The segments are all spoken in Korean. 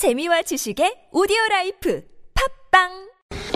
재미와 지식의 오디오 라이프 팟빵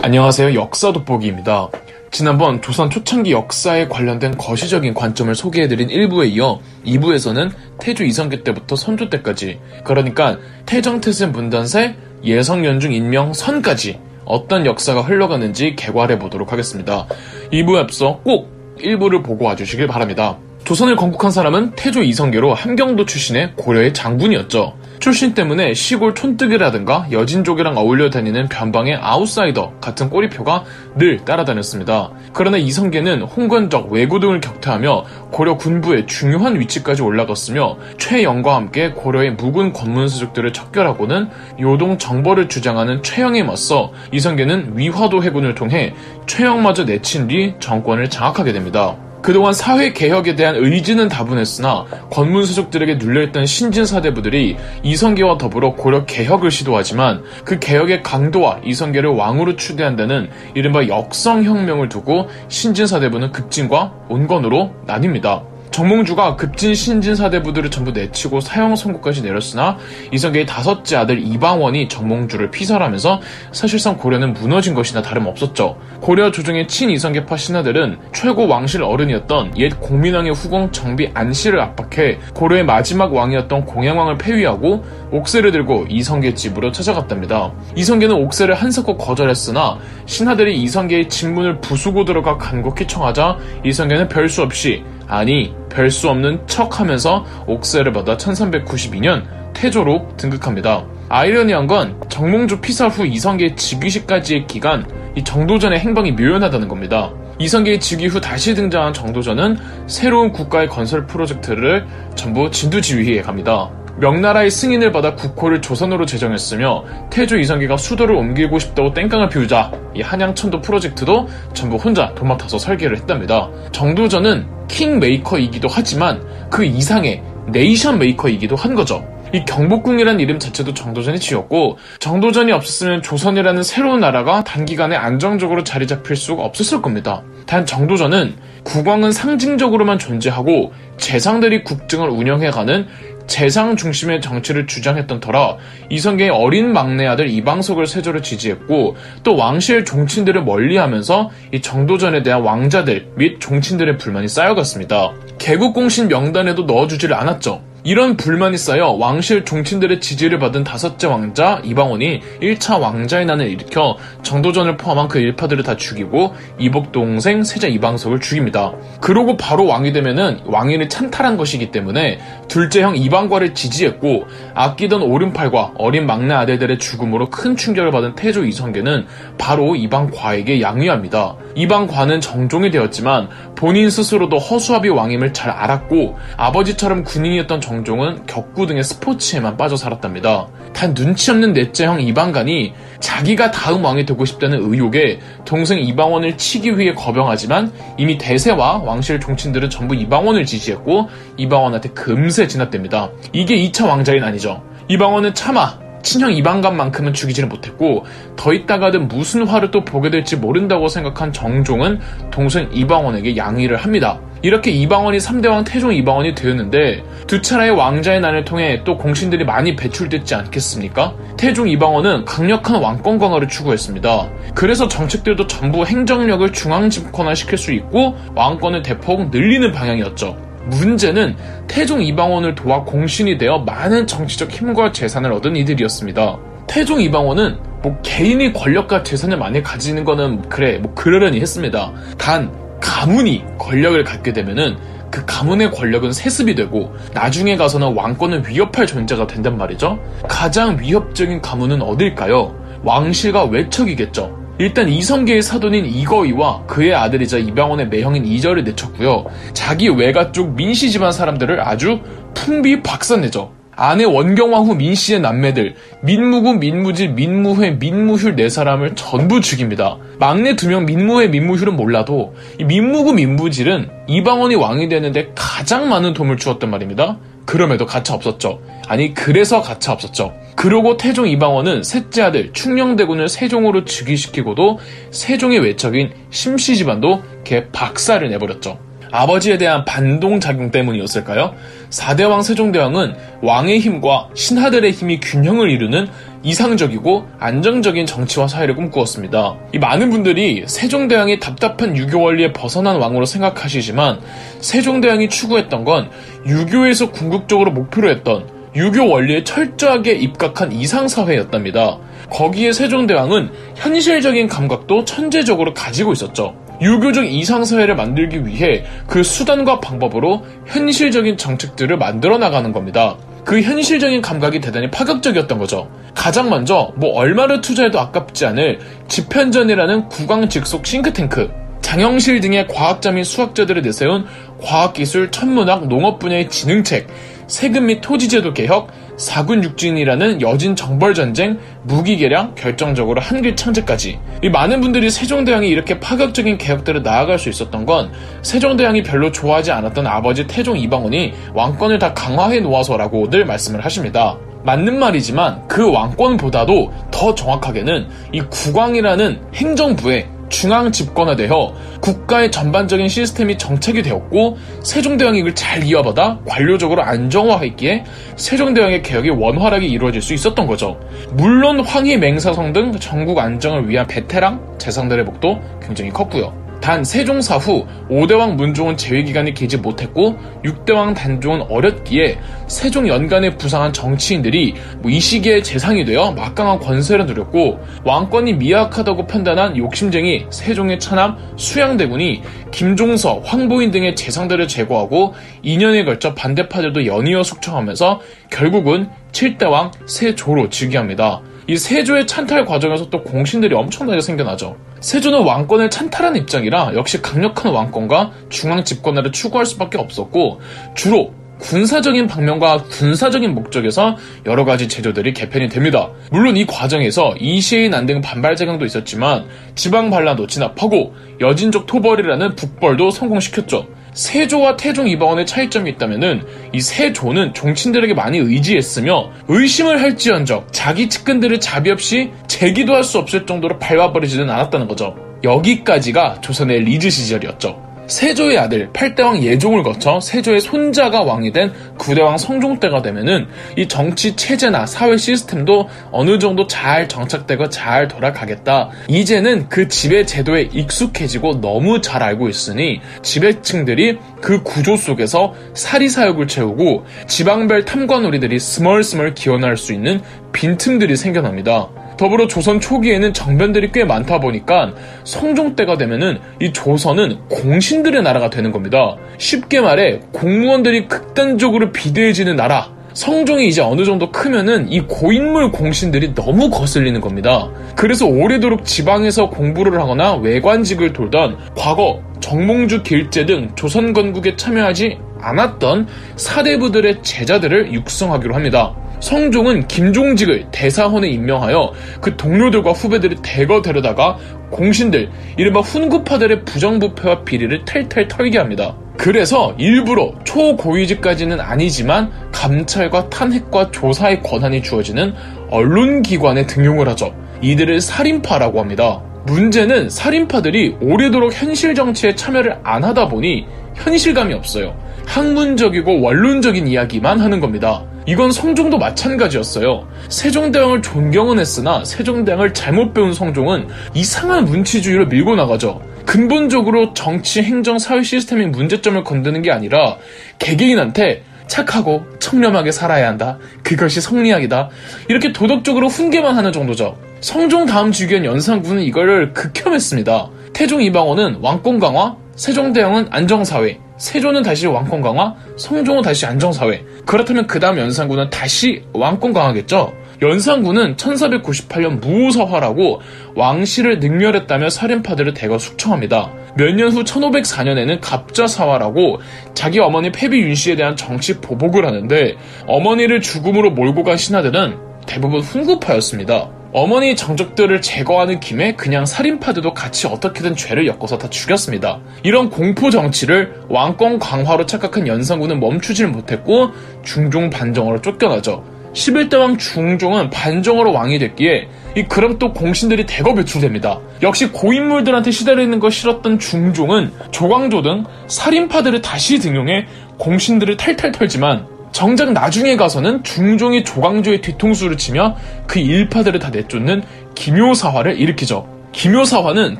안녕하세요. 역사 돋보기입니다. 지난번 조선 초창기 역사에 관련된 거시적인 관점을 소개해드린 1부에 이어 2부에서는 태조 이성계 때부터 선조 때까지 그러니까 태정태세 문단세 예성연중 인명선까지 어떤 역사가 흘러가는지 개괄해 보도록 하겠습니다. 2부에 앞서 꼭 1부를 보고 와주시길 바랍니다. 조선을 건국한 사람은 태조 이성계로 함경도 출신의 고려의 장군이었죠. 출신 때문에 시골 촌뜨기라든가 여진족이랑 어울려 다니는 변방의 아웃사이더 같은 꼬리표가 늘 따라다녔습니다. 그러나 이성계는 홍건적, 왜구 등을 격퇴하며 고려 군부의 중요한 위치까지 올라갔으며 최영과 함께 고려의 묵은 권문수족들을 척결하고는 요동 정벌을 주장하는 최영에 맞서 이성계는 위화도 해군을 통해 최영마저 내친 뒤 정권을 장악하게 됩니다. 그동안 사회 개혁에 대한 의지는 다분했으나 권문수족들에게 눌려있던 신진사대부들이 이성계와 더불어 고려 개혁을 시도하지만 그 개혁의 강도와 이성계를 왕으로 추대한다는 이른바 역성혁명을 두고 신진사대부는 급진과 온건으로 나뉩니다. 정몽주가 급진 신진 사대부들을 전부 내치고 사형 선고까지 내렸으나 이성계의 다섯째 아들 이방원이 정몽주를 피살하면서 사실상 고려는 무너진 것이나 다름없었죠. 고려 조정의 친이성계파 신하들은 최고 왕실 어른이었던 옛 공민왕의 후궁 정비 안씨를 압박해 고려의 마지막 왕이었던 공양왕을 폐위하고 옥새를 들고 이성계 집으로 찾아갔답니다. 이성계는 옥새를 한사코 거절했으나 신하들이 이성계의 집문을 부수고 들어가 간곡히 청하자 이성계는 별 수 없이 아니 별 수 없는 척 하면서 옥세를 받아 1392년 태조로 등극합니다. 아이러니한 건 정몽주 피살 후 이성계의 즉위시까지의 기간 이 정도전의 행방이 묘연하다는 겁니다. 이성계의 즉위 후 다시 등장한 정도전은 새로운 국가의 건설 프로젝트를 전부 진두지휘해 갑니다. 명나라의 승인을 받아 국호를 조선으로 제정했으며 태조 이성계가 수도를 옮기고 싶다고 땡깡을 피우자 이 한양천도 프로젝트도 전부 혼자 도맡아서 설계를 했답니다. 정도전은 킹메이커이기도 하지만 그 이상의 네이션 메이커이기도 한 거죠. 이 경복궁이라는 이름 자체도 정도전이 지었고 정도전이 없었으면 조선이라는 새로운 나라가 단기간에 안정적으로 자리 잡힐 수가 없었을 겁니다. 단 정도전은 국왕은 상징적으로만 존재하고 재상들이 국정을 운영해가는 재상 중심의 정치를 주장했던 터라 이성계의 어린 막내 아들 이방석을 세조로 지지했고 또 왕실 종친들을 멀리하면서 이 정도전에 대한 왕자들 및 종친들의 불만이 쌓여갔습니다. 개국공신 명단에도 넣어주지를 않았죠. 이런 불만이 쌓여 왕실 종친들의 지지를 받은 다섯째 왕자 이방원이 1차 왕자의 난을 일으켜 정도전을 포함한 그 일파들을 다 죽이고 이복 동생 세자 이방석을 죽입니다. 그러고 바로 왕이 되면은 왕위를 찬탈한 것이기 때문에 둘째 형 이방과를 지지했고 아끼던 오른팔과 어린 막내 아들들의 죽음으로 큰 충격을 받은 태조 이성계는 바로 이방과에게 양위합니다. 이방과는 정종이 되었지만 본인 스스로도 허수아비 왕임을 잘 알았고 아버지처럼 군인이었던 정 종은 격구 등의 스포츠에만 빠져 살았답니다. 단 눈치 없는 넷째 형 이방간이 자기가 다음 왕이 되고 싶다는 의혹에 동생 이방원을 치기 위해 거병하지만 이미 대세와 왕실 종친들은 전부 이방원을 지지했고 이방원한테 금세 진압됩니다. 이게 2차 왕자인 아니죠. 이방원은 차마 친형 이방간만큼은 죽이지는 못했고 더 있다가는 무슨 화를 또 보게 될지 모른다고 생각한 정종은 동생 이방원에게 양위를 합니다. 이렇게 이방원이 3대왕 태종 이방원이 되었는데 두 차례의 왕자의 난을 통해 또 공신들이 많이 배출됐지 않겠습니까? 태종 이방원은 강력한 왕권 강화를 추구했습니다. 그래서 정책들도 전부 행정력을 중앙 집권화시킬 수 있고 왕권을 대폭 늘리는 방향이었죠. 문제는 태종 이방원을 도와 공신이 되어 많은 정치적 힘과 재산을 얻은 이들이었습니다. 태종 이방원은 뭐 개인이 권력과 재산을 많이 가지는 거는 그래 뭐 그러려니 했습니다. 단 가문이 권력을 갖게 되면은 그 가문의 권력은 세습이 되고 나중에 가서는 왕권을 위협할 존재가 된단 말이죠. 가장 위협적인 가문은 어딜까요? 왕실과 외척이겠죠. 일단 이성계의 사돈인 이거이와 그의 아들이자 이방원의 매형인 이절을 내쳤고요. 자기 외가 쪽 민씨 집안 사람들을 아주 풍비 박산내죠. 아내 원경왕후 민씨의 남매들 민무구, 민무질, 민무회, 민무휴 네 사람을 전부 죽입니다. 막내 두 명 민무회, 민무휴는 몰라도 이 민무구, 민무질은 이방원이 왕이 되는데 가장 많은 도움을 주었단 말입니다. 그럼에도 가차 없었죠. 아니 그래서 가차 없었죠. 그러고 태종 이방원은 셋째 아들 충녕대군을 세종으로 즉위시키고도 세종의 외척인 심씨 집안도 개 박살을 내버렸죠. 아버지에 대한 반동작용 때문이었을까요? 4대왕 세종대왕은 왕의 힘과 신하들의 힘이 균형을 이루는 이상적이고 안정적인 정치와 사회를 꿈꾸었습니다. 이 많은 분들이 세종대왕이 답답한 유교 원리에 벗어난 왕으로 생각하시지만 세종대왕이 추구했던 건 유교에서 궁극적으로 목표로 했던 유교 원리에 철저하게 입각한 이상사회였답니다. 거기에 세종대왕은 현실적인 감각도 천재적으로 가지고 있었죠. 유교적 이상사회를 만들기 위해 그 수단과 방법으로 현실적인 정책들을 만들어 나가는 겁니다. 그 현실적인 감각이 대단히 파격적이었던 거죠. 가장 먼저 뭐 얼마를 투자해도 아깝지 않을 집현전이라는 국왕 직속 싱크탱크, 장영실 등의 과학자 및 수학자들을 내세운 과학기술, 천문학, 농업 분야의 지능책, 세금 및 토지제도 개혁, 사군 육진이라는 여진 정벌 전쟁, 무기 개량, 결정적으로 한글 창제까지. 이 많은 분들이 세종대왕이 이렇게 파격적인 개혁들을 나아갈 수 있었던 건 세종대왕이 별로 좋아하지 않았던 아버지 태종 이방원이 왕권을 다 강화해 놓아서라고들 말씀을 하십니다. 맞는 말이지만 그 왕권보다도 더 정확하게는 이 국왕이라는 행정부의 중앙 집권화되어 국가의 전반적인 시스템이 정책이 되었고 세종대왕이 이걸 잘 이어받아 관료적으로 안정화했기에 세종대왕의 개혁이 원활하게 이루어질 수 있었던 거죠. 물론 황희 맹사성 등 전국 안정을 위한 베테랑 재상들의 목도 굉장히 컸고요. 단 세종사 후 5대왕 문종은 재위기간이 길지 못했고 6대왕 단종은 어렸기에 세종 연간에 부상한 정치인들이 뭐 이 시기에 재상이 되어 막강한 권세를 누렸고 왕권이 미약하다고 판단한 욕심쟁이 세종의 차남 수양대군이 김종서, 황보인 등의 재상들을 제거하고 2년에 걸쳐 반대파들도 연이어 숙청하면서 결국은 7대왕 세조로 즉위합니다. 이 세조의 찬탈 과정에서 또 공신들이 엄청나게 생겨나죠. 세조는 왕권을 찬탈한 입장이라 역시 강력한 왕권과 중앙 집권화를 추구할 수밖에 없었고 주로 군사적인 방면과 군사적인 목적에서 여러 가지 제도들이 개편이 됩니다. 물론 이 과정에서 이시의 난등 반발 제강도 있었지만 지방 반란도 진압하고 여진족 토벌이라는 북벌도 성공시켰죠. 세조와 태종 이방원의 차이점이 있다면은 이 세조는 종친들에게 많이 의지했으며 의심을 할지언정 자기 측근들을 자비 없이 재기도 할 수 없을 정도로 밟아버리지는 않았다는 거죠. 여기까지가 조선의 리즈 시절이었죠. 세조의 아들 8대왕 예종을 거쳐 세조의 손자가 왕이 된 9대왕 성종 때가 되면은 이 정치 체제나 사회 시스템도 어느 정도 잘 정착되고 잘 돌아가겠다. 이제는 그 지배 제도에 익숙해지고 너무 잘 알고 있으니 지배층들이 그 구조 속에서 사리사욕을 채우고 지방별 탐관오리들이 스멀스멀 기원할 수 있는 빈틈들이 생겨납니다. 더불어 조선 초기에는 정변들이 꽤 많다 보니까 성종 때가 되면은 이 조선은 공신들의 나라가 되는 겁니다. 쉽게 말해 공무원들이 극단적으로 비대해지는 나라. 성종이 이제 어느 정도 크면은 이 고인물 공신들이 너무 거슬리는 겁니다. 그래서 오래도록 지방에서 공부를 하거나 외관직을 돌던 과거 정몽주 길제 등 조선 건국에 참여하지 않았던 사대부들의 제자들을 육성하기로 합니다. 성종은 김종직을 대사헌에 임명하여 그 동료들과 후배들을 대거 데려다가 공신들, 이른바 훈구파들의 부정부패와 비리를 탈탈 털게 합니다. 그래서 일부러 초고위직까지는 아니지만 감찰과 탄핵과 조사의 권한이 주어지는 언론기관에 등용을 하죠. 이들을 살인파라고 합니다. 문제는 살인파들이 오래도록 현실 정치에 참여를 안 하다 보니 현실감이 없어요. 학문적이고 원론적인 이야기만 하는 겁니다. 이건 성종도 마찬가지였어요. 세종대왕을 존경은 했으나 세종대왕을 잘못 배운 성종은 이상한 문치주의로 밀고 나가죠. 근본적으로 정치, 행정, 사회 시스템의 문제점을 건드는 게 아니라 개개인한테 착하고 청렴하게 살아야 한다. 그것이 성리학이다. 이렇게 도덕적으로 훈계만 하는 정도죠. 성종 다음 주기현 연산군은 이걸 극혐했습니다. 태종 이방원은 왕권 강화, 세종대왕은 안정사회, 세조는 다시 왕권 강화, 성종은 다시 안정사회. 그렇다면 그 다음 연산군은 다시 왕권 강화겠죠? 연산군은 1498년 무서화라고 왕실을 능멸했다며 살인파들을 대거 숙청합니다. 몇 년 후 1504년에는 갑자사화라고 자기 어머니 패비 윤씨에 대한 정치 보복을 하는데 어머니를 죽음으로 몰고 간 신하들은 대부분 훈구파였습니다. 어머니 정적들을 제거하는 김에 그냥 살인파들도 같이 어떻게든 죄를 엮어서 다 죽였습니다. 이런 공포 정치를 왕권 강화로 착각한 연산군은 멈추질 못했고 중종 반정으로 쫓겨나죠. 11대 왕 중종은 반정으로 왕이 됐기에 이 그럼 또 공신들이 대거 배출됩니다. 역시 고인물들한테 시달리는 거 싫었던 중종은 조광조 등 살인파들을 다시 등용해 공신들을 탈탈 털지만 정작 나중에 가서는 중종이 조광조의 뒤통수를 치며 그 일파들을 다 내쫓는 기묘사화를 일으키죠. 기묘사화는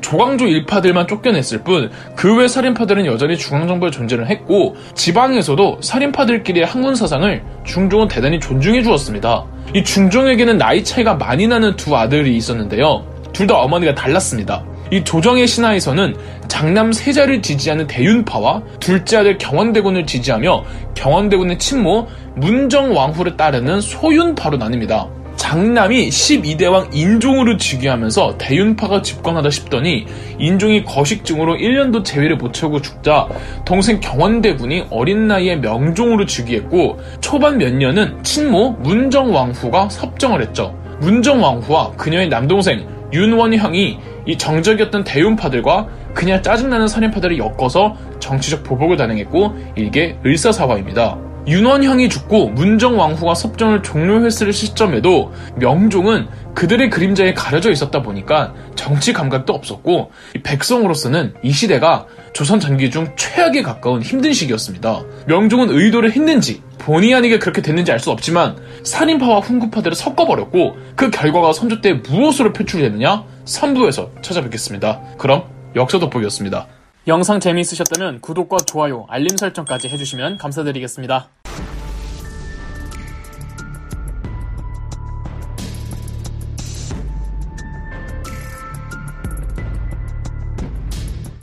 조광조 일파들만 쫓겨냈을 뿐 그 외 살인파들은 여전히 중앙정부에 존재를 했고 지방에서도 살인파들끼리의 학문 사상을 중종은 대단히 존중해 주었습니다. 이 중종에게는 나이 차이가 많이 나는 두 아들이 있었는데요. 둘 다 어머니가 달랐습니다. 이 조정의 신하에서는 장남 세자를 지지하는 대윤파와 둘째 아들 경원대군을 지지하며 경원대군의 친모 문정왕후를 따르는 소윤파로 나뉩니다. 장남이 12대왕 인종으로 즉위하면서 대윤파가 집권하다 싶더니 인종이 거식증으로 1년도 재위를 못 채우고 죽자 동생 경원대군이 어린 나이에 명종으로 즉위했고 초반 몇 년은 친모 문정왕후가 섭정을 했죠. 문정왕후와 그녀의 남동생 윤원형이 이 정적이었던 대윤파들과 그냥 짜증나는 살인파들을 엮어서 정치적 보복을 단행했고 이게 을사사화입니다. 윤원형이 죽고 문정왕후가 섭정을 종료했을 시점에도 명종은 그들의 그림자에 가려져 있었다 보니까 정치 감각도 없었고 백성으로서는 이 시대가 조선 전기 중 최악에 가까운 힘든 시기였습니다. 명종은 의도를 했는지 본의 아니게 그렇게 됐는지 알 수 없지만 살인파와 훈구파들을 섞어버렸고 그 결과가 선조 때 무엇으로 표출되느냐? 3부에서 찾아뵙겠습니다. 그럼 역사 돋보기였습니다. 영상 재미있으셨다면 구독과 좋아요, 알림 설정까지 해주시면 감사드리겠습니다.